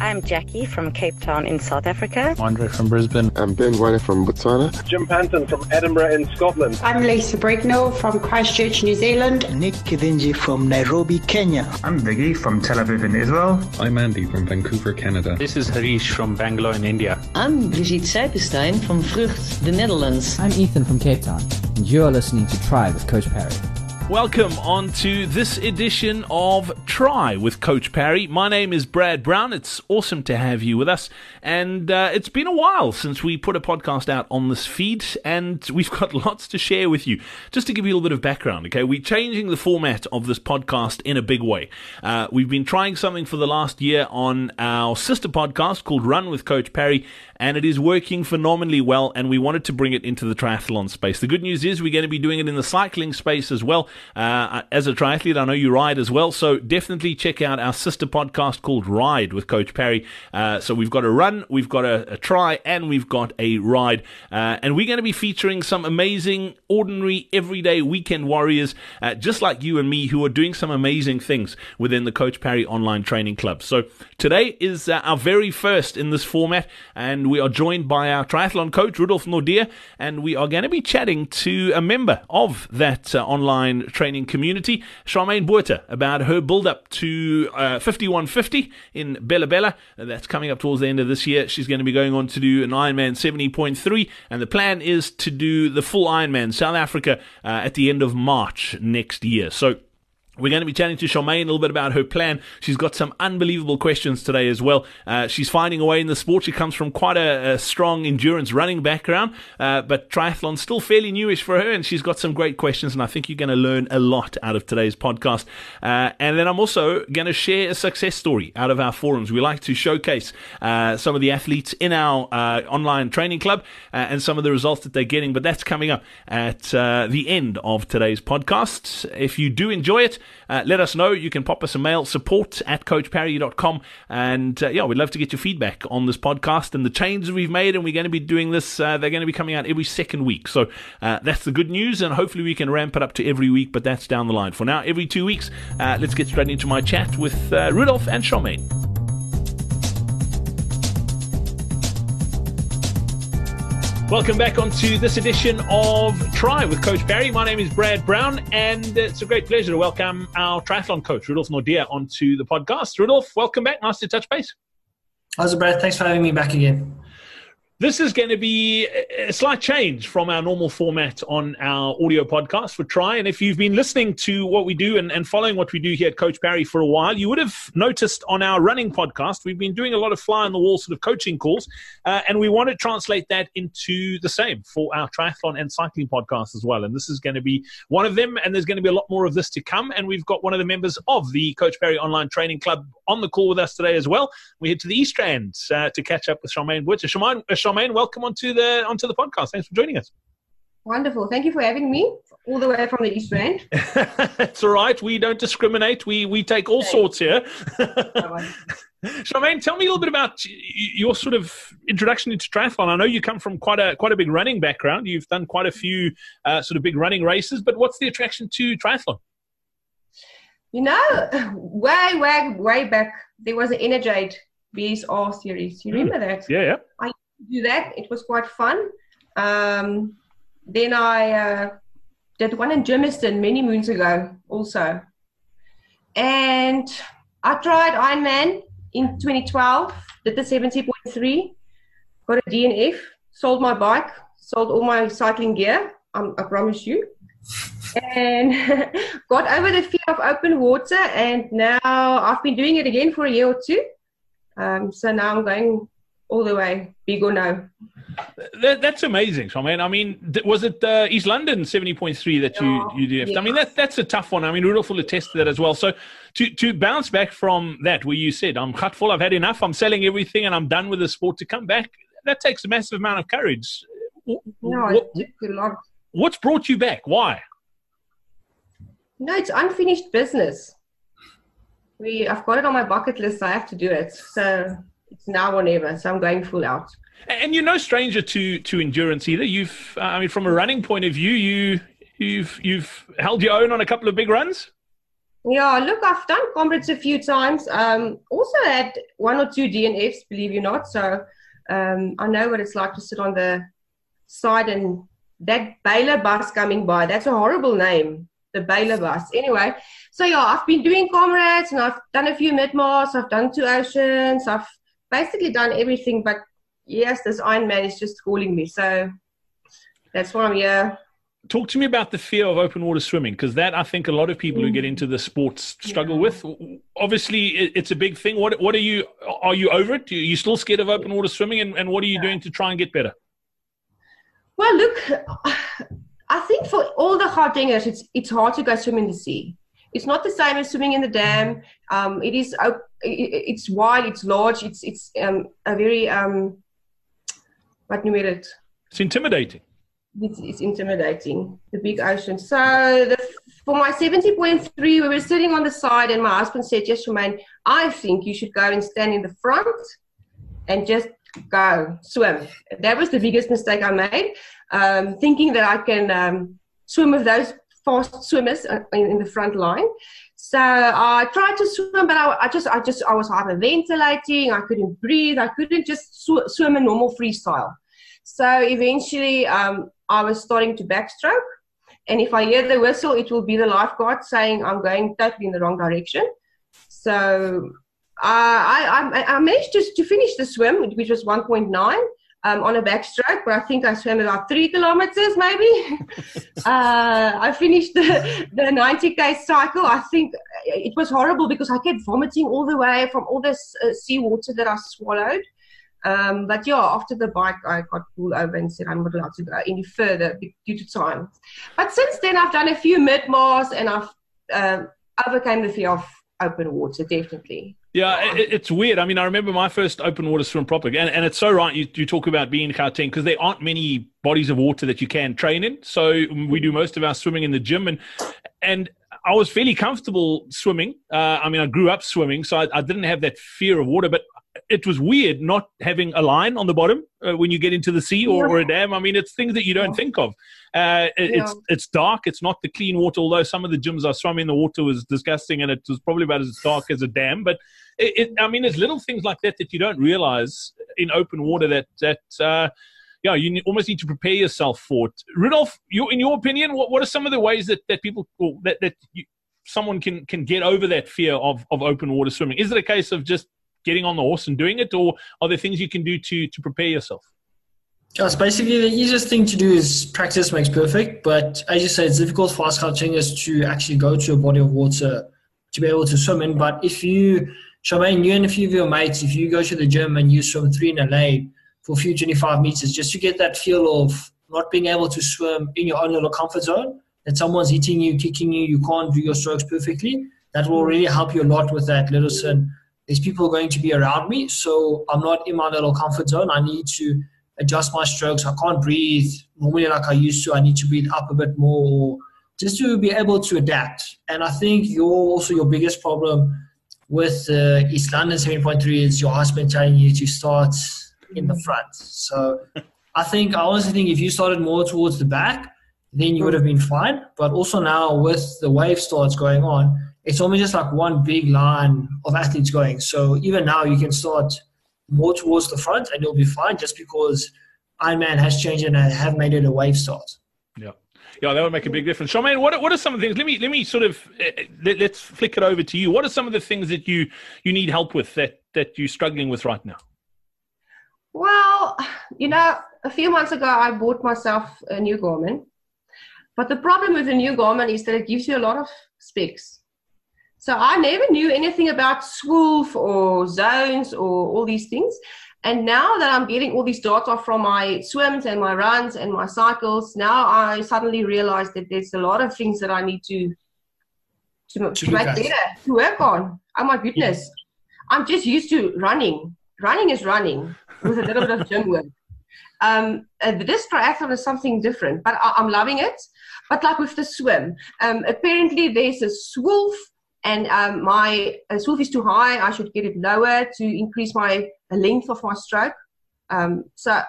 I'm Jackie from Cape Town in South Africa. Andre from Brisbane. I'm Ben White from Botswana. Jim Panton from Edinburgh in Scotland. I'm Lisa Brignall from Christchurch, New Zealand. Nick Kidinji from Nairobi, Kenya. I'm Viggy from Tel Aviv in Israel. I'm Andy from Vancouver, Canada. This is Harish from Bangalore in India. I'm Brigitte Seipenstein from Vught, the Netherlands. I'm Ethan from Cape Town, and you're listening to Try with Coach Parry. Welcome on to this edition of Try with Coach Parry. My name is Brad Brown. It's awesome to have you with us. And uh, it's been a while since we put a podcast out on this feed, and we've got lots to share with you. Just to give you a little bit of background, okay? We're changing the format of this podcast in a big way. Uh, we've been trying something for the last year on our sister podcast called Run with Coach Parry, and it is working phenomenally well, and we wanted to bring it into the triathlon space. The good news is we're going to be doing it in the cycling space as well. Uh, as a triathlete, I know you ride as well, so definitely check out our sister podcast called Ride with Coach Parry. Uh, so we've got a run, we've got a, a try, and we've got a ride, uh, and we're going to be featuring some amazing, ordinary, everyday weekend warriors, uh, just like you and me, who are doing some amazing things within the Coach Parry Online Training Club. So today is uh, our very first in this format, and we are joined by our triathlon coach Rudolf Nordia, and we are going to be chatting to a member of that uh, online training community, Charmaine Botha, about her build up to uh, 5150 in Bela-Bela. That's coming up towards the end of this year. She's going to be going on to do an Ironman 70.3, and the plan is to do the full Ironman South Africa uh, at the end of March next year. So we're going to be chatting to Charmaine a little bit about her plan. She's got some unbelievable questions today as well. Uh, she's finding a way in the sport. She comes from quite a, a strong endurance running background, uh, but triathlon's still fairly newish for her, and she's got some great questions. And I think you're going to learn a lot out of today's podcast. Uh, and then I'm also going to share a success story out of our forums. We like to showcase uh, some of the athletes in our uh, online training club uh, and some of the results that they're getting. But that's coming up at the end of today's podcast. If you do enjoy it, uh, let us know. You can pop us a mail, support at coachparry.com. And uh, yeah, we'd love to get your feedback on this podcast and the changes we've made. And we're going to be doing this, uh, they're going to be coming out every second week. So uh, that's the good news. And hopefully we can ramp it up to every week, but that's down the line. For now, every two weeks, uh, let's get straight into my chat with uh, Rudolf and Charmaine. Welcome back onto this edition of Try with Coach Parry. My name is Brad Brown, and it's a great pleasure to welcome our triathlon coach, Rudolf Nordia, onto the podcast. Rudolf, welcome back. Nice to touch base. How's it, Brad? Thanks for having me back again. This is going to be a slight change from our normal format on our audio podcast for Try. And if you've been listening to what we do and, and following what we do here at Coach Parry for a while, you would have noticed on our running podcast, we've been doing a lot of fly on the wall sort of coaching calls. Uh, and we want to translate that into the same for our triathlon and cycling podcast as well. And this is going to be one of them. And there's going to be a lot more of this to come. And we've got one of the members of the Coach Parry Online Training Club on the call with us today as well. We head to the East End uh, to catch up with Charmaine Botha. Charmaine, uh, Charmaine, welcome onto the onto the podcast. Thanks for joining us. Wonderful. Thank you for having me all the way from the East End. it's all right. We don't discriminate. We we take all sorts here. Charmaine, tell me a little bit about your sort of introduction into triathlon. I know you come from quite a quite a big running background. You've done quite a few uh, sort of big running races, but what's the attraction to triathlon? You know, way way way back there was an Energade BSR series. You remember mm. that? Yeah, yeah. I do that. It was quite fun. Um, then I uh, did one in Germiston many moons ago also. And I tried Ironman in 2012, did the 70.3, got a DNF, sold my bike, sold all my cycling gear, um, I promise you. and got over the fear of open water, and now I've been doing it again for a year or two. Um, so now I'm going all the way, big or no. That, that's amazing, I mean, I mean, was it uh, East London seventy point three that you you did? Yeah. I mean, that that's a tough one. I mean, Rudolf will attest to that as well. So to to bounce back from that, where you said, "I'm cut full, I've had enough, I'm selling everything, and I'm done with the sport," to come back, that takes a massive amount of courage. No, what, it took a lot. What's brought you back? Why? No, it's unfinished business. We, I've got it on my bucket list. I have to do it. So it's now or never. So I'm going full out. And you're no stranger to to endurance either. You've, uh, I mean, from a running point of view, you you've you've held your own on a couple of big runs. Yeah, look, I've done comrades a few times. Um, also had one or two DNFs, believe you not. So um, I know what it's like to sit on the side and that bailer bus coming by. That's a horrible name, the bailer bus. Anyway, so yeah, I've been doing comrades and I've done a few mid I've done two oceans. I've basically done everything. But yes, this Iron Man is just calling me. So that's why I'm here talk to me about the fear of open water swimming because that I think a lot of people who get mm. into the sports struggle yeah. with. Obviously, it's a big thing. What what are you? Are you over it? Are you still scared of open water swimming? And, and what are you yeah. doing to try and get better? Well, look, I think for all the Gautengers, it's it's hard to go swim in the sea. It's not the same as swimming in the dam. Um, it is it's wide, it's large, it's it's um, a very um, what you it? It's intimidating it's, it's intimidating, the big ocean. So the, for my 70.3, we were sitting on the side, and my husband said, Yes, Romain, I think you should go and stand in the front and just go swim. That was the biggest mistake I made, um, thinking that I can um, swim with those fast swimmers in, in, the front line. So I tried to swim, but I, I, just, I just, I was hyperventilating. I couldn't breathe. I couldn't just sw- swim a normal freestyle. So eventually, um, I was starting to backstroke. And if I hear the whistle, it will be the lifeguard saying I'm going totally in the wrong direction. So uh, I, I, I, managed to, to finish the swim, which was 1.9 um, on a backstroke, but I think I swam about three kilometers maybe. uh, I finished the, the 90k cycle. I think it was horrible because I kept vomiting all the way from all this uh, seawater that I swallowed. Um, but yeah, after the bike, I got pulled over and said I'm not allowed to go any further due to time. But since then, I've done a few Midmars and I've uh, overcame the fear of open water, definitely. Yeah, it, it's weird. I mean, I remember my first open water swim properly, and, and it's so right. You, you talk about being in Gauteng because there aren't many bodies of water that you can train in. So we do most of our swimming in the gym, and and I was fairly comfortable swimming. Uh, I mean, I grew up swimming, so I, I, didn't have that fear of water. But it was weird not having a line on the bottom uh, when you get into the sea or, yeah. or, a dam. I mean, it's things that you don't yeah. think of. Uh, it, yeah. It's it's dark. It's not the clean water. Although some of the gyms I swam in, the water was disgusting, and it was probably about as dark as a dam. But it, it, I mean, there's little things like that that you don't realize in open water that that. Uh, yeah, you almost need to prepare yourself for it. Rudolph, you, in your opinion, what, what are some of the ways that, that people that that you, someone can can get over that fear of, of open water swimming? Is it a case of just getting on the horse and doing it, or are there things you can do to to prepare yourself? Yes, basically the easiest thing to do is practice makes perfect. But as you say, it's difficult for us Gautengers to actually go to a body of water to be able to swim in. But if you, Charmaine, you and a few of your mates, if you go to the gym and you swim three in a lane for a few 25 meters, just to get that feel of not being able to swim in your own little comfort zone, that someone's hitting you, kicking you, you can't do your strokes perfectly, that will really help you a lot with that little there's people going to be around me. So I'm not in my little comfort zone. I need to adjust my strokes. I can't breathe normally like I used to. I need to breathe up a bit more just to be able to adapt. And I think your also your biggest problem with uh, East London 7.3 is your husband telling you to start in the front. So I think I honestly think if you started more towards the back, then you would have been fine. But also now with the wave starts going on, it's almost just like one big line of athletes going. So even now, you can start more towards the front and you'll be fine just because Ironman has changed and have made it a wave start. Yeah. Yeah, that would make a big difference. Charmaine, what what are some of the things? Let me let me sort of uh, let, us flick it over to you. What are some of the things that you you need help with that that you're struggling with right now? Well, you know, a few months ago, I bought myself a new Garmin, but the problem with the new Garmin is that it gives you a lot of specs. So I never knew anything about SWOLF or zones or all these things. And now that I'm getting all these data from my swims and my runs and my cycles, now I suddenly realize that there's a lot of things that I need to to, to make better, to work on. Oh my goodness. Yeah. I'm just used to running. Running is running with a little bit of gym work. Um, this triathlon is something different, but I, am loving it. But like with the swim, um, apparently there's a SWOLF and um, my SWOLF is too high. I should get it lower to increase my length of my stroke. Um, so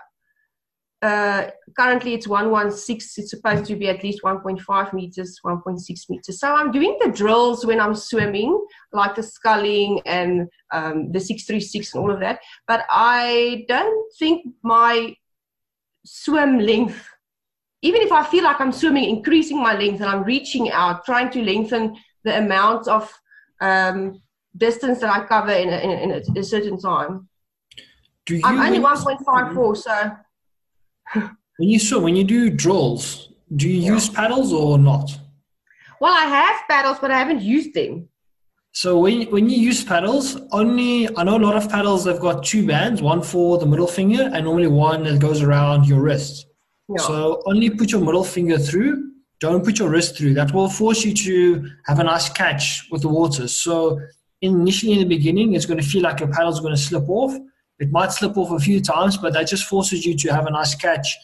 uh, currently it's 116. It's supposed to be at least 1.5 meters, 1.6 meters. So I'm doing the drills when I'm swimming, like the sculling and um, the 636 and all of that. But I don't think my swim length, even if I feel like I'm swimming, increasing my length and I'm reaching out, trying to lengthen the amount of um, distance that I cover in a, in a, in a certain time. I'm only 1.54, so when you swim, when you do drills, do you yeah. use paddles or not? Well, I have paddles, but I haven't used them. So when when you use paddles, only I know a lot of paddles have got two bands, one for the middle finger and normally one that goes around your wrist. So only put your middle finger through. Don't put your wrist through. That will force you to have a nice catch with the water. So initially in the beginning, it's going to feel like your paddle's going to slip off. It might slip off a few times, but that just forces you to have a nice catch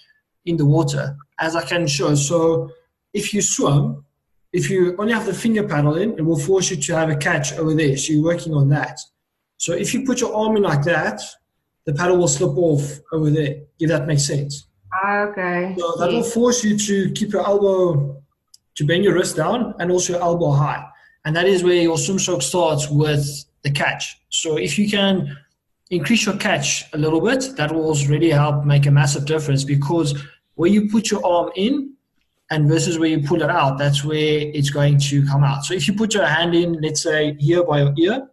in the water, as I can show. So if you swim, if you only have the finger paddle in, it will force you to have a catch over there. So you're working on that. So if you put your arm in like that, the paddle will slip off over there, if that makes sense. Ah, okay. So that will force you to keep your elbow, to bend your wrist down and also your elbow high. And that is where your swim stroke starts with the catch. So if you can increase your catch a little bit, that will really help make a massive difference because where you put your arm in and versus where you pull it out, that's where it's going to come out. So if you put your hand in, let's say here by your ear,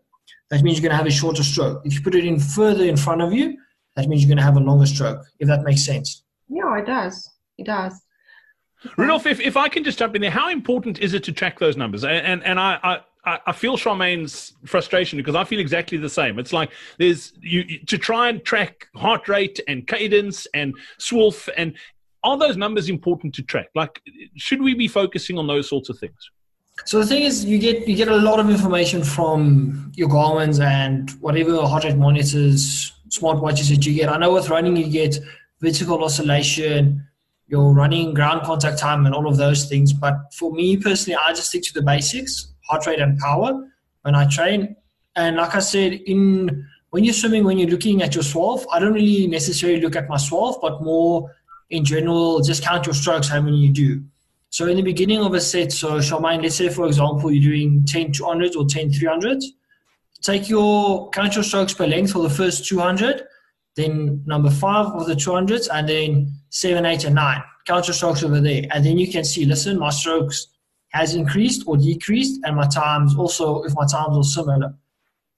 that means you're going to have a shorter stroke. If you put it in further in front of you, that means you're going to have a longer stroke, if that makes sense. Yeah, it does. It does. Rudolph, if, if I can just jump in there, how important is it to track those numbers? And and, and I, I I, I feel Charmaine's frustration because I feel exactly the same. It's like there's you to try and track heart rate and cadence and swolf and are those numbers important to track? Like, should we be focusing on those sorts of things? So the thing is, you get you get a lot of information from your Garmin's and whatever heart rate monitors, smartwatches that you get. I know with running you get vertical oscillation, your running ground contact time, and all of those things. But for me personally, I just stick to the basics heart rate and power when I train. And like I said, in when you're swimming, when you're looking at your swolf, I don't really necessarily look at my swolf, but more in general, just count your strokes, how many you do. So in the beginning of a set, so Charmaine, let's say for example you're doing 10 200s or 10 300s, take your count your strokes per length for the first 200, then number five of the 200s, and then seven, eight, and nine. Count your strokes over there, and then you can see. Listen, my strokes has increased or decreased, and my times also, if my times are similar.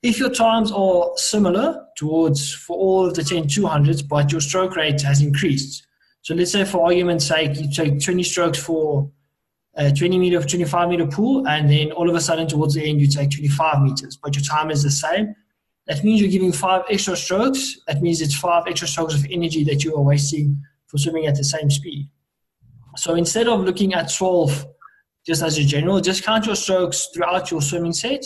If your times are similar towards for all of the 10 200s, but your stroke rate has increased. So let's say, for argument's sake, you take 20 strokes for a 20 meter, 25 meter pool, and then all of a sudden towards the end you take 25 meters, but your time is the same. That means you're giving five extra strokes. That means it's five extra strokes of energy that you are wasting for swimming at the same speed. So instead of looking at 12 just as a general, just count your strokes throughout your swimming set.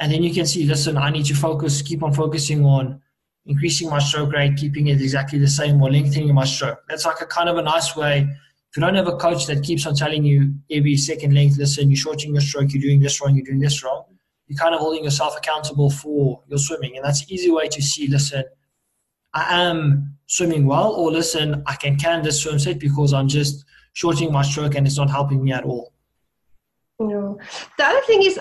And then you can see, listen, I need to focus, keep on focusing on increasing my stroke rate, keeping it exactly the same, or lengthening my stroke. That's like a kind of a nice way. If you don't have a coach that keeps on telling you every second length, listen, you're shortening your stroke, you're doing this wrong, you're doing this wrong, you're kind of holding yourself accountable for your swimming. And that's an easy way to see, listen, I am swimming well, or listen, I can can this swim set because I'm just shortening my stroke and it's not helping me at all. No. The other thing is,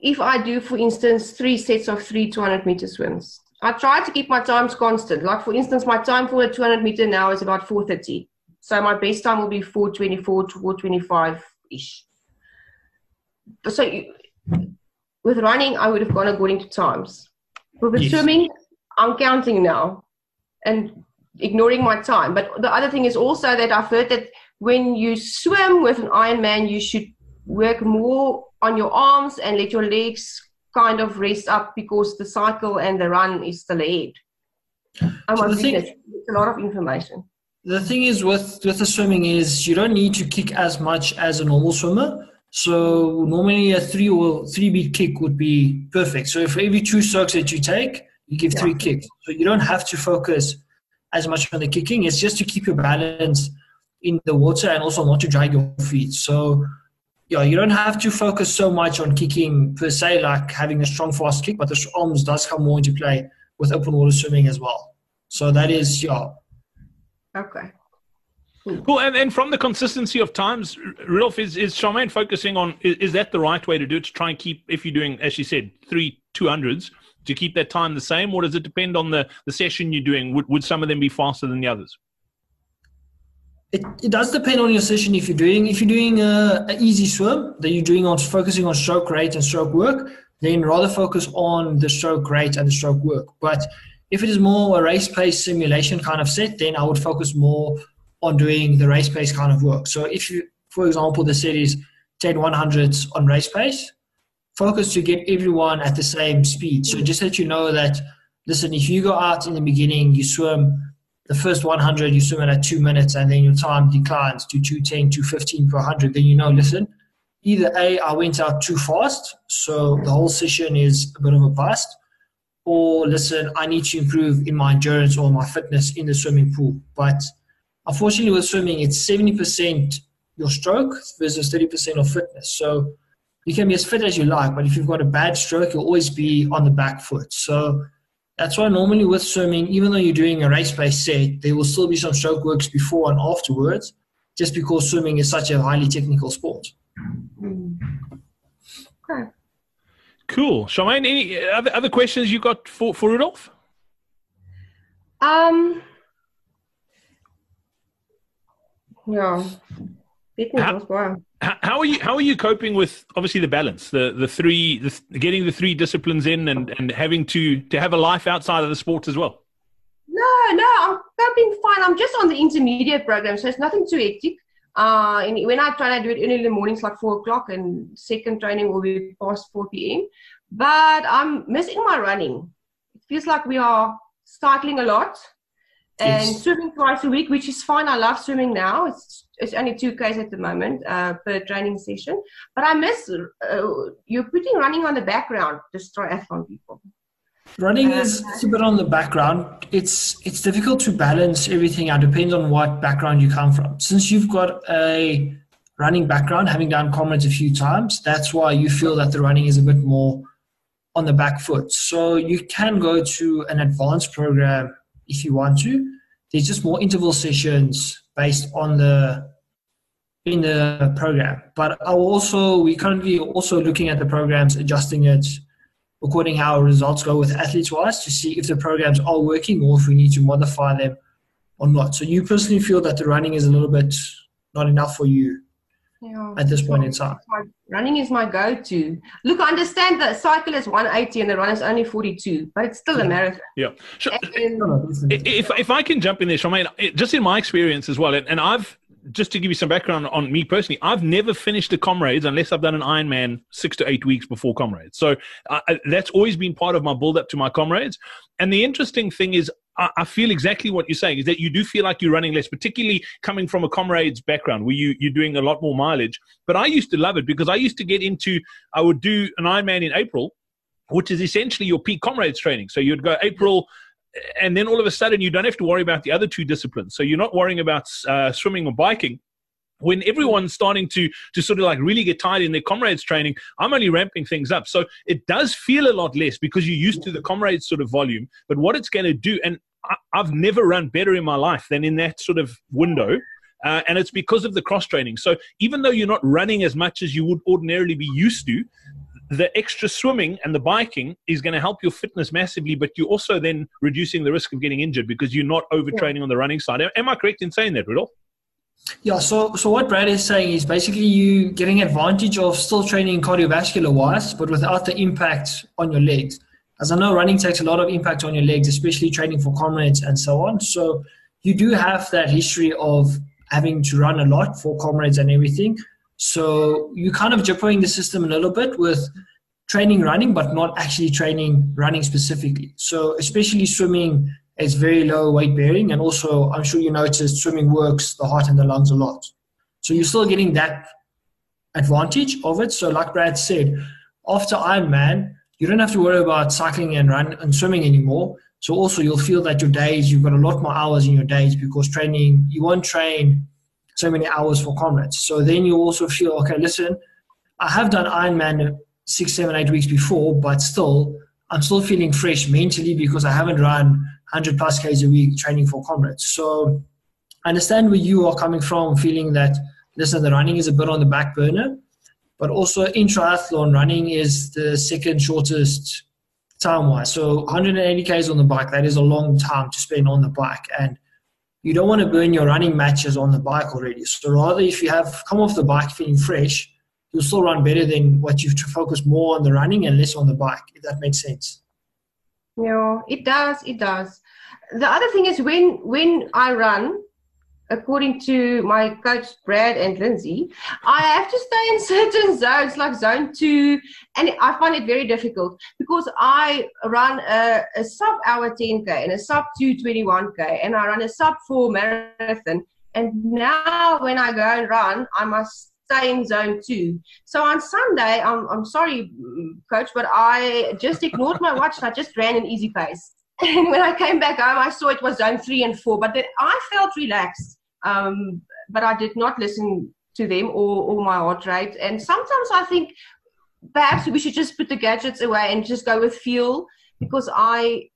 if I do, for instance, three sets of three 200 meter swims, I try to keep my times constant. Like, for instance, my time for a 200 meter now is about 4.30. So my best time will be 4.24 to 4.25 ish. So with running, I would have gone according to times. But with yes. swimming, I'm counting now and ignoring my time. But the other thing is also that I've heard that when you swim with an Ironman, you should work more on your arms and let your legs kind of rest up because the cycle and the run is still ahead. Oh my so goodness, it's a lot of information. The thing is with with the swimming is you don't need to kick as much as a normal swimmer. So normally a three or three beat kick would be perfect. So if every two strokes that you take, you give yeah. three kicks. So you don't have to focus as much on the kicking. It's just to keep your balance in the water and also not to drag your feet. So yeah, you don't have to focus so much on kicking per se, like having a strong fast kick, but the arms does come more into play with open water swimming as well. So that is yeah, Okay. Cool. And then from the consistency of times, Rudolf, is, is Charmaine focusing on, is, is, that the right way to do it? To try and keep, if you're doing, as she said, three 200s, to keep that time the same? Or does it depend on the, the session you're doing? Would, would some of them be faster than the others? It, it does depend on your session. If you're doing if you're doing an easy swim, that you're doing on focusing on stroke rate and stroke work, then rather focus on the stroke rate and the stroke work. But if it is more a race pace simulation kind of set, then I would focus more on doing the race pace kind of work. So if you, for example, the set is 10 100s on race pace, focus to get everyone at the same speed. So just that you know that, listen, if you go out in the beginning, you swim the first 100, you swim it at two minutes, and then your time declines to 210, 215 per 100, then you know, listen, either A, I went out too fast, so the whole session is a bit of a bust, or listen, I need to improve in my endurance or my fitness in the swimming pool. But unfortunately, with swimming, it's 70% your stroke versus 30% of fitness. So you can be as fit as you like, but if you've got a bad stroke, you'll always be on the back foot. So that's why normally with swimming, even though you're doing a race based set, there will still be some stroke works before and afterwards, just because swimming is such a highly technical sport. Okay. Cool. Charmaine, any other, other questions you got for, for Rudolf? Um, yeah. How, how are you? How are you coping with obviously the balance, the the three, the, getting the three disciplines in, and and having to to have a life outside of the sport as well? No, no, I'm coping fine. I'm just on the intermediate program, so it's nothing too hectic. Uh, and when I try to do it early in the mornings, like four o'clock, and second training will be past four p.m. But I'm missing my running. It feels like we are cycling a lot and yes. swimming twice a week, which is fine. I love swimming now. It's it's only two k's at the moment uh, per training session, but I miss uh, you're putting running on the background. Just triathlon people. Running is a bit on the background. It's it's difficult to balance everything out. Depends on what background you come from. Since you've got a running background, having done comrades a few times, that's why you feel that the running is a bit more on the back foot. So you can go to an advanced program if you want to. There's just more interval sessions based on the in the program. But I also we currently also looking at the programs, adjusting it according how results go with athletes wise to see if the programs are working or if we need to modify them or not. So you personally feel that the running is a little bit not enough for you yeah. at this point in time. Running is my go-to. Look, I understand that cycle is 180 and the run is only 42, but it's still a marathon. Yeah. Sure. And, if, if I can jump in there, Charmaine, just in my experience as well, and I've just to give you some background on me personally, I've never finished a comrades unless I've done an Ironman six to eight weeks before comrades. So uh, that's always been part of my build up to my comrades. And the interesting thing is, I, feel exactly what you're saying is that you do feel like you're running less, particularly coming from a comrades background where you, you're doing a lot more mileage. But I used to love it because I used to get into, I would do an Ironman in April, which is essentially your peak comrades training. So you'd go April and then all of a sudden you don't have to worry about the other two disciplines. So you're not worrying about uh, swimming or biking. When everyone's starting to to sort of like really get tired in their comrades training, I'm only ramping things up. So it does feel a lot less because you're used to the comrades sort of volume. But what it's going to do, and I, I've never run better in my life than in that sort of window. Uh, and it's because of the cross training. So even though you're not running as much as you would ordinarily be used to, the extra swimming and the biking is going to help your fitness massively, but you're also then reducing the risk of getting injured because you're not overtraining yeah. on the running side. Am I correct in saying that, Rudolf? Yeah, so so what Brad is saying is basically you getting advantage of still training cardiovascular wise, but without the impact on your legs. As I know, running takes a lot of impact on your legs, especially training for comrades and so on. So you do have that history of having to run a lot for comrades and everything. So you kind of jippering the system a little bit with training running, but not actually training running specifically. So especially swimming is very low weight bearing, and also I'm sure you noticed swimming works the heart and the lungs a lot. So you're still getting that advantage of it. So like Brad said, after Ironman, you don't have to worry about cycling and run and swimming anymore. So also you'll feel that your days you've got a lot more hours in your days because training you won't train so many hours for comrades. So then you also feel, okay, listen, I have done Ironman six, seven, eight weeks before, but still, I'm still feeling fresh mentally because I haven't run 100 plus Ks a week training for comrades. So I understand where you are coming from, feeling that listen, the running is a bit on the back burner, but also in triathlon, running is the second shortest time wise. So 180 k's on the bike, that is a long time to spend on the bike, and you don't want to burn your running matches on the bike already. So rather, if you have come off the bike feeling fresh, you'll still run better than what you've to focus more on the running and less on the bike. If that makes sense. Yeah, it does. It does. The other thing is when when I run, according to my coach Brad and Lindsay, I have to stay in certain zones like zone two, and I find it very difficult because I run a, a sub hour 10k and a sub 221k, and I run a sub four marathon. And now when I go and run, I must stay in zone two. So on Sunday, I'm, I'm sorry, mm, coach, but I just ignored my watch and I just ran an easy pace. And when I came back home, I saw it was zone three and four, but then I felt relaxed um, but I did not listen to them or, or my heart rate. And sometimes I think perhaps we should just put the gadgets away and just go with fuel because I,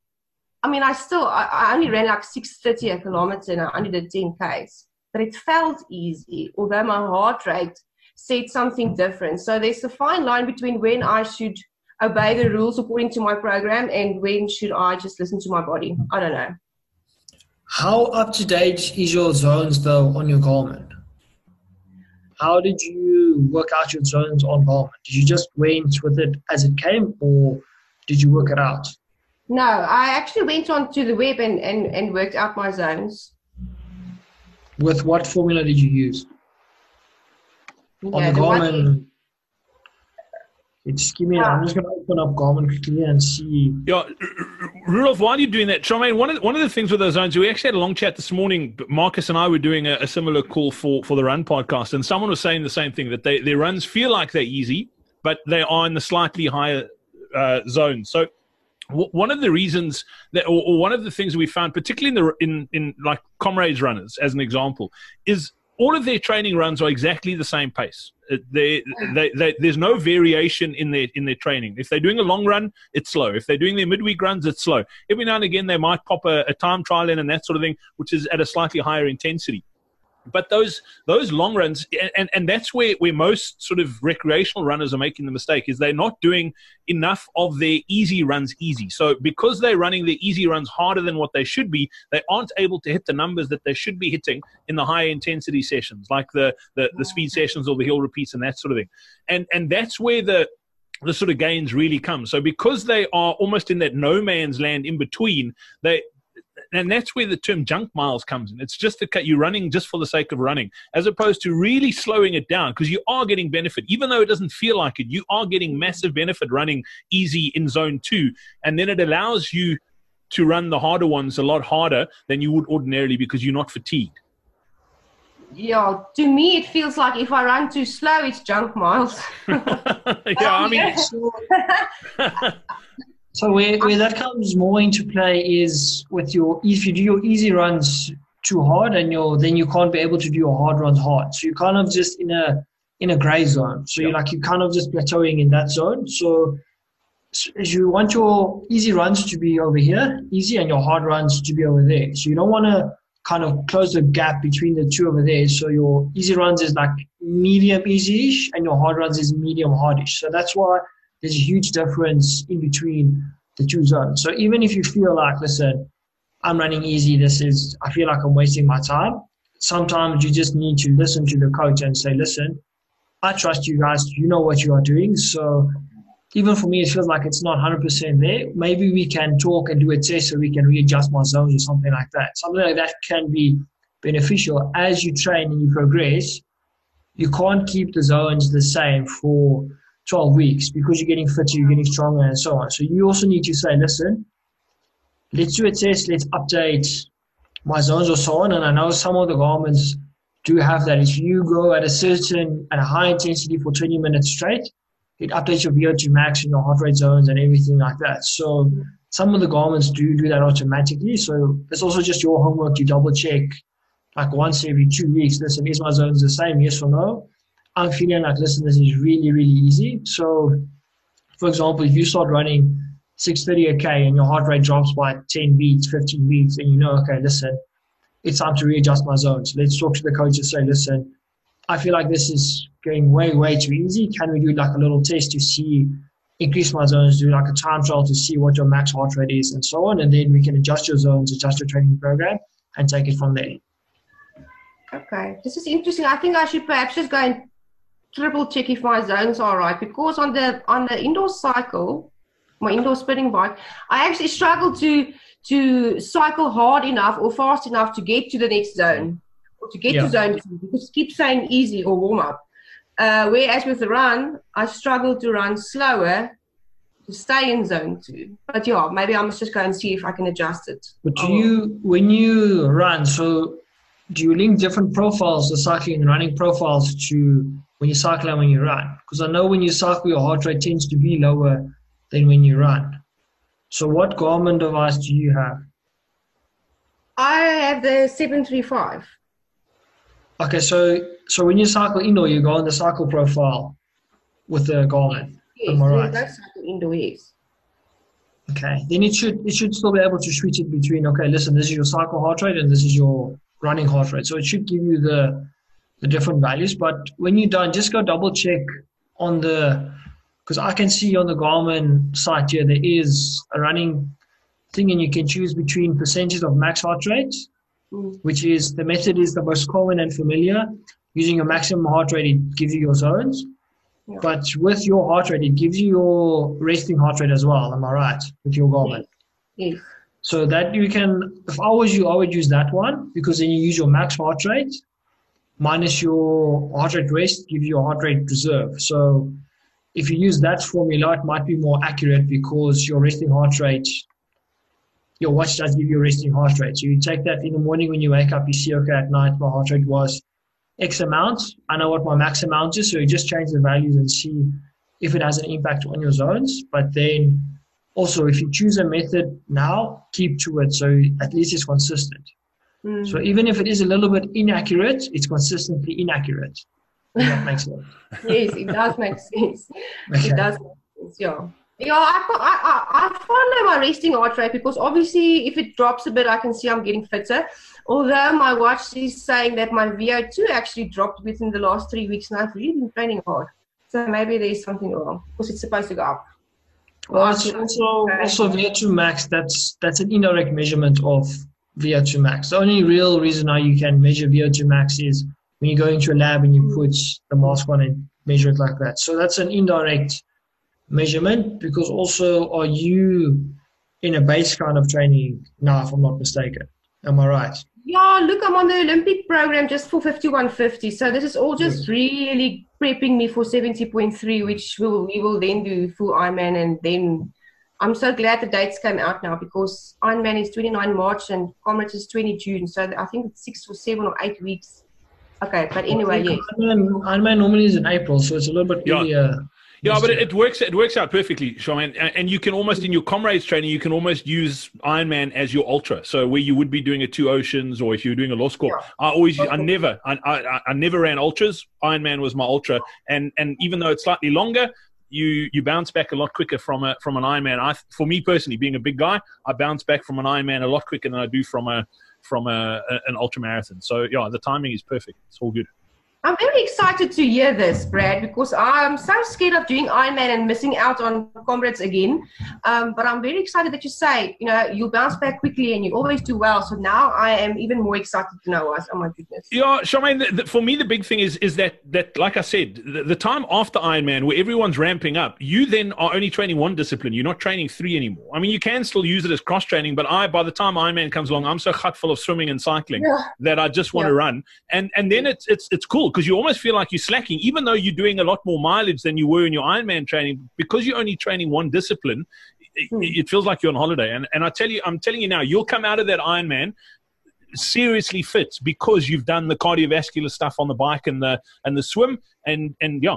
I mean, I still, I, I only ran like 630 a kilometer and I only did 10 Ks, but it felt easy, although my heart rate said something different. So there's a fine line between when I should obey the rules according to my program and when should I just listen to my body. I don't know. How up to date is your zones though on your Garmin? How did you work out your zones on Garmin? Did you just went with it as it came, or did you work it out? No, I actually went onto the web and, and, and worked out my zones. With what formula did you use? Yeah, on the, the Garmin, just give me. I'm just going to open up Garmin quickly and see. Yeah, Rudolph, while you're you doing that, Charmaine, one of the, one of the things with those zones, we actually had a long chat this morning. Marcus and I were doing a, a, similar call for for the Run podcast, and someone was saying the same thing that they, their runs feel like they're easy, but they are in the slightly higher uh, zone. So one of the reasons that, or, or, one of the things we found, particularly in the in in like comrades runners, as an example, is all of their training runs are exactly the same pace. Uh, they, they, they, there's no variation in their in their training. If they're doing a long run, it's slow. If they're doing their midweek runs, it's slow. Every now and again, they might pop a, a time trial in and that sort of thing, which is at a slightly higher intensity but those those long runs and, and that's where, where most sort of recreational runners are making the mistake is they're not doing enough of their easy runs easy. So because they're running the easy runs harder than what they should be they aren't able to hit the numbers that they should be hitting in the high intensity sessions like the the, the mm. speed sessions or the hill repeats and that sort of thing. And and that's where the the sort of gains really come. So because they are almost in that no man's land in between, they and that's where the term junk miles comes in. It's just that you're running just for the sake of running, as opposed to really slowing it down because you are getting benefit, even though it doesn't feel like it. You are getting massive benefit running easy in zone two, and then it allows you to run the harder ones a lot harder than you would ordinarily because you're not fatigued. Yeah, to me it feels like if I run too slow, it's junk miles. yeah, I mean. So where, where that comes more into play is with your if you do your easy runs too hard and you then you can't be able to do your hard runs hard. So you're kind of just in a in a gray zone. So you're like you're kind of just plateauing in that zone. So, so you want your easy runs to be over here, easy, and your hard runs to be over there. So you don't want to kind of close the gap between the two over there. So your easy runs is like medium easy-ish, and your hard runs is medium hardish. So that's why there's a huge difference in between the two zones. So even if you feel like, listen, I'm running easy, this is, I feel like I'm wasting my time. Sometimes you just need to listen to the coach and say, listen, I trust you guys. You know what you are doing. So even for me, it feels like it's not 100% there. Maybe we can talk and do a test so we can readjust my zones or something like that. Something like that can be beneficial as you train and you progress. You can't keep the zones the same for 12 weeks because you're getting fitter, you're getting stronger, and so on. So you also need to say, listen, let's do a test, let's update my zones or so on. And I know some of the Garmins do have that. If you go at a certain, at a high intensity for 20 minutes straight, it updates your VO2 max and your heart rate zones and everything like that. So some of the Garmins do do that automatically. So it's also just your homework to double check like once every two weeks. Listen, is my zones the same? Yes or no? I'm feeling like, listen, this is really, really easy. So, for example, if you start running 630 k and your heart rate drops by 10 beats, 15 beats, and you know, okay, listen, it's time to readjust my zones. Let's talk to the coach and say, listen, I feel like this is going way, way too easy. Can we do like a little test to see, increase my zones, do like a time trial to see what your max heart rate is and so on. And then we can adjust your zones, adjust your training program and take it from there. Okay, this is interesting. I think I should perhaps just go and triple check if my zones are right because on the on the indoor cycle, my indoor spinning bike, I actually struggle to to cycle hard enough or fast enough to get to the next zone or to get yeah. to zone two because keep saying easy or warm up. Uh, whereas with the run, I struggle to run slower to stay in zone two. But yeah, maybe I must just go and see if I can adjust it. But do you, when you run, so do you link different profiles, the cycling and running profiles, to when you cycle and when you run? Because I know when you cycle, your heart rate tends to be lower than when you run. So, what Garmin device do you have? I have the 735. Okay, so so when you cycle indoor, you go on the cycle profile with the Garmin. Yes, Am I right? That's cycle indoor, yes. Okay, then it should it should still be able to switch it between. Okay, listen, this is your cycle heart rate and this is your running heart rate. So it should give you the the different values. But when you're done, just go double check on the because I can see on the Garmin site here there is a running thing, and you can choose between percentages of max heart rate, mm. which is the method is the most common and familiar. Using your maximum heart rate, it gives you your zones. Yeah. But with your heart rate, it gives you your resting heart rate as well. Am I right? With your Garmin. Yes. So that you can, if I was you, I would use that one because then you use your max heart rate minus your heart rate rest, give you a heart rate reserve. So if you use that formula, it might be more accurate because your resting heart rate, your watch does give you a resting heart rate. So you take that in the morning when you wake up, you see, okay, at night my heart rate was X amount. I know what my max amount is. So you just change the values and see if it has an impact on your zones. But then also, if you choose a method now, keep to it. So at least it's consistent. Mm. So even if it is a little bit inaccurate, it's consistently inaccurate. That makes sense. yes, it does make sense. Okay. It does make sense, yeah. Yeah, I, I, I follow my resting heart rate because obviously if it drops a bit, I can see I'm getting fitter. Although my watch is saying that my VO2 actually dropped within the last three weeks and I've really been training hard. So maybe there's something wrong because it's supposed to go up. Well, it's also, also VO2 max, that's, that's an indirect measurement of VO2 max. The only real reason how you can measure VO2 max is when you go into a lab and you put the mask on and measure it like that. So that's an indirect measurement because also are you in a base kind of training now, if I'm not mistaken? Am I right? Yeah, look, I'm on the Olympic program just for 5150. So this is all just really prepping me for 70.3, which will we will then do full Ironman. And then I'm so glad the dates came out now because Ironman is 29 March and Comrades is 20 June. So I think it's six or seven or eight weeks Okay, but anyway, yes. Ironman, Ironman normally is in April, so it's a little bit yeah. earlier. Yeah, but it, it, works. It works out perfectly, Charmaine. And, and you can almost in your comrades training, you can almost use Ironman as your ultra. So where you would be doing a two oceans, or if you're doing a Loskop, yeah. I always. I never, I, I, I never ran ultras. Ironman was my ultra, and and even though it's slightly longer, you you bounce back a lot quicker from a from an Ironman. I, for me personally, being a big guy, I bounce back from an Ironman a lot quicker than I do from a from a, an ultra marathon. So yeah, the timing is perfect. It's all good. I'm very excited to hear this, Brad, because I'm so scared of doing Ironman and missing out on comrades again. Um, but I'm very excited that you say, you know, you bounce back quickly and you always do well. So now I am even more excited to know us. Oh my goodness. Yeah, Charmaine, the, the, for me, the big thing is is that that like I said, the, the, time after Ironman where everyone's ramping up, you then are only training one discipline. You're not training three anymore. I mean, you can still use it as cross training, but I by the time Ironman comes along, I'm so hot full of swimming and cycling yeah. that I just want yeah. to run. And and then it's it's it's cool because you almost feel like you're slacking, even though you're doing a lot more mileage than you were in your Ironman training, because you're only training one discipline. It, hmm. it feels like you're on holiday, and and I tell you, I'm telling you now, you'll come out of that Ironman seriously fit because you've done the cardiovascular stuff on the bike and the and the swim and and yeah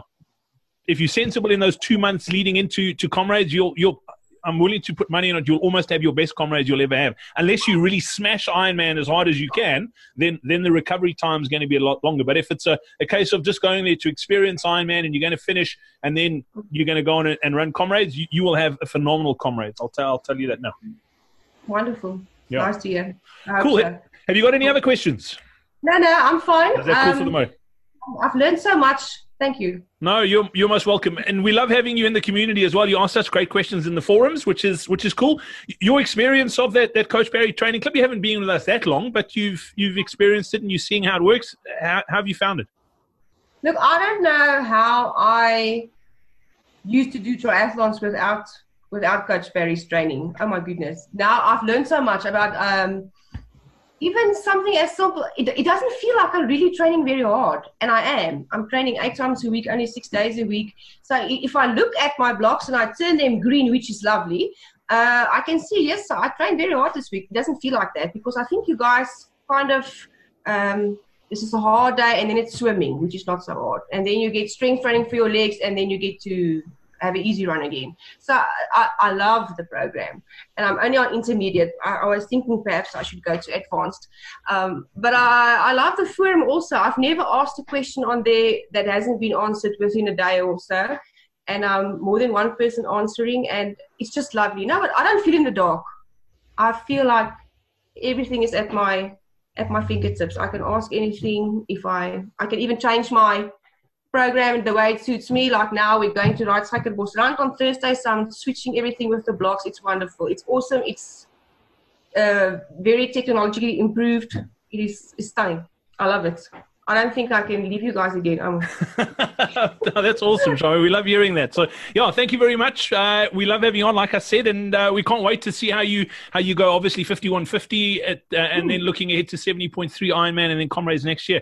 if you're sensible in those two months leading into to comrades you'll you'll I'm willing to put money on it. You'll almost have your best comrades you'll ever have, unless you really smash Ironman as hard as you can. Then then the recovery time is going to be a lot longer. But if it's a, a case of just going there to experience Ironman and you're going to finish and then you're going to go on and run comrades, you, you will have a phenomenal comrades. I'll tell I'll tell you that now. Wonderful. Yeah. Nice to hear. Cool. So. Have you got any other questions? No, no, I'm fine. Is that cool for the Um, mo? I've learned so much. Thank you. No, you're you're most welcome, and we love having you in the community as well. You ask such great questions in the forums, which is which is cool. Your experience of that that Coach Parry training club, you haven't been with us that long, but you've you've experienced it and you're seeing how it works. How, how have you found it? Look, I don't know how I used to do triathlons without without Coach Parry's training. Oh my goodness! Now I've learned so much about um, even something as simple. It, it doesn't feel like I'm really training very hard, and I am. I'm training eight times a week, only six days a week. So if I look at my blocks and I turn them green, which is lovely, uh, I can see yes, I trained very hard this week. It doesn't feel like that because I think you guys kind of. Um, this is a hard day and then it's swimming which is not so hard and then you get strength training for your legs and then you get to have an easy run again. So i, I love the program and i'm only on intermediate. I, I was thinking perhaps i should go to advanced. Um, but I, I love the forum also. I've never asked a question on there that hasn't been answered within a day or so and um, more than one person answering and it's just lovely. No but i don't feel in the dark. I feel like everything is at my at my fingertips. I can ask anything if I I can even change my program the way it suits me. Like now we're going to ride Suikerbosrand on Thursday, so I'm switching everything with the blocks. It's wonderful. It's awesome. It's uh, very technologically improved. It is it's stunning. I love it. I don't think I can leave you guys again. No, that's awesome, Shami. We love hearing that. So, yeah, thank you very much. Uh, we love having you on, like I said, and uh, we can't wait to see how you how you go. Obviously, fifty one fifty, uh, and then looking ahead to seventy point three Ironman, and then Comrades next year.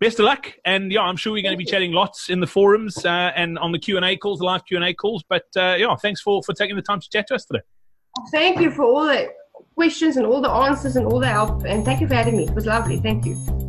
Best of luck, and yeah, I'm sure we're going to be chatting lots in the forums uh, and on the Q and A calls, the live Q and A calls. But uh, yeah, thanks for for taking the time to chat to us today. thank you for all the questions and all the answers and all the help, and thank you for having me. It was lovely. Thank you.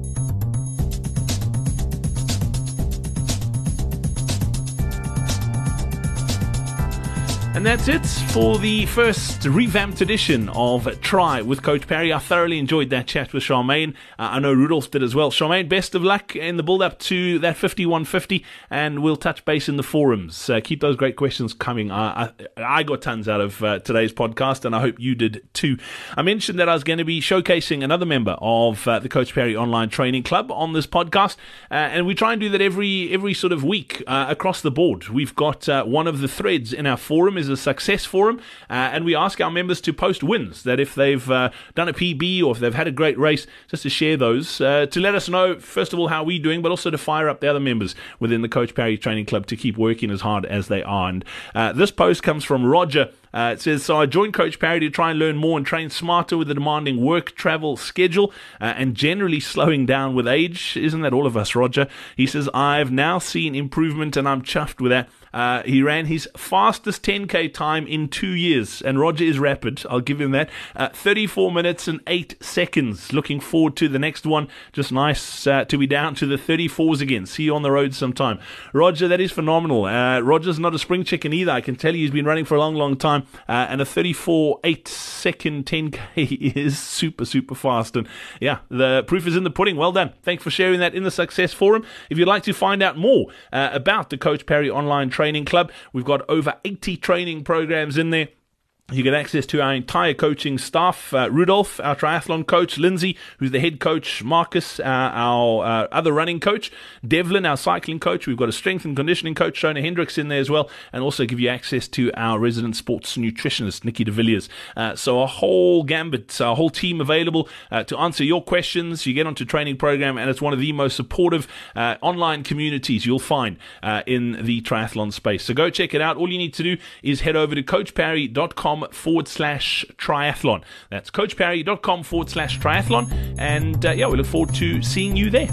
And that's it for the first revamped edition of Try with Coach Parry. I thoroughly enjoyed that chat with Charmaine. Uh, I know Rudolph did as well. Charmaine, best of luck in the build up to that 5150, and we'll touch base in the forums. Uh, keep those great questions coming. I, I, I got tons out of uh, today's podcast, and I hope you did too. I mentioned that I was going to be showcasing another member of uh, the Coach Parry Online Training Club on this podcast, uh, and we try and do that every every sort of week uh, across the board. We've got one of the threads in our forum is a success forum, uh, and we ask our members to post wins. That if they've uh, done a PB or if they've had a great race, just to share those uh, to let us know first of all how we're doing, but also to fire up the other members within the Coach Parry Training Club to keep working as hard as they are. And uh, this post comes from Roger. Uh, it says, So I joined Coach Parry to try and learn more and train smarter with the demanding work travel schedule uh, and generally slowing down with age. Isn't that all of us, Roger? He says, I've now seen improvement and I'm chuffed with that. Uh, he ran his fastest 10k time in two years, and Roger is rapid. I'll give him that. Uh, 34 minutes and 8 seconds. Looking forward to the next one. Just nice uh, to be down to the 34s again. See you on the road sometime. Roger, that is phenomenal. Uh, Roger's not a spring chicken either. I can tell you he's been running for a long, long time, uh, and a 34 8 second 10k is super, super fast. And yeah, the proof is in the pudding. Well done. Thanks for sharing that in the Success Forum. If you'd like to find out more about the Coach Parry Online Training Club, we've got over 80 training programs in there. You get access to our entire coaching staff. Uh, Rudolph, our triathlon coach, Lindsay, who's the head coach, Marcus, uh, our uh, other running coach, Devlin, our cycling coach. We've got a strength and conditioning coach, Shona Hendricks, in there as well, and also give you access to our resident sports nutritionist, Nikki de Villiers. Uh, so a whole gambit, a whole team available uh, to answer your questions. You get onto training program, and it's one of the most supportive uh, online communities you'll find in the triathlon space. So go check it out. All you need to do is head over to forward slash triathlon. That's coachparry.com forward slash triathlon. And uh, yeah, we look forward to seeing you there.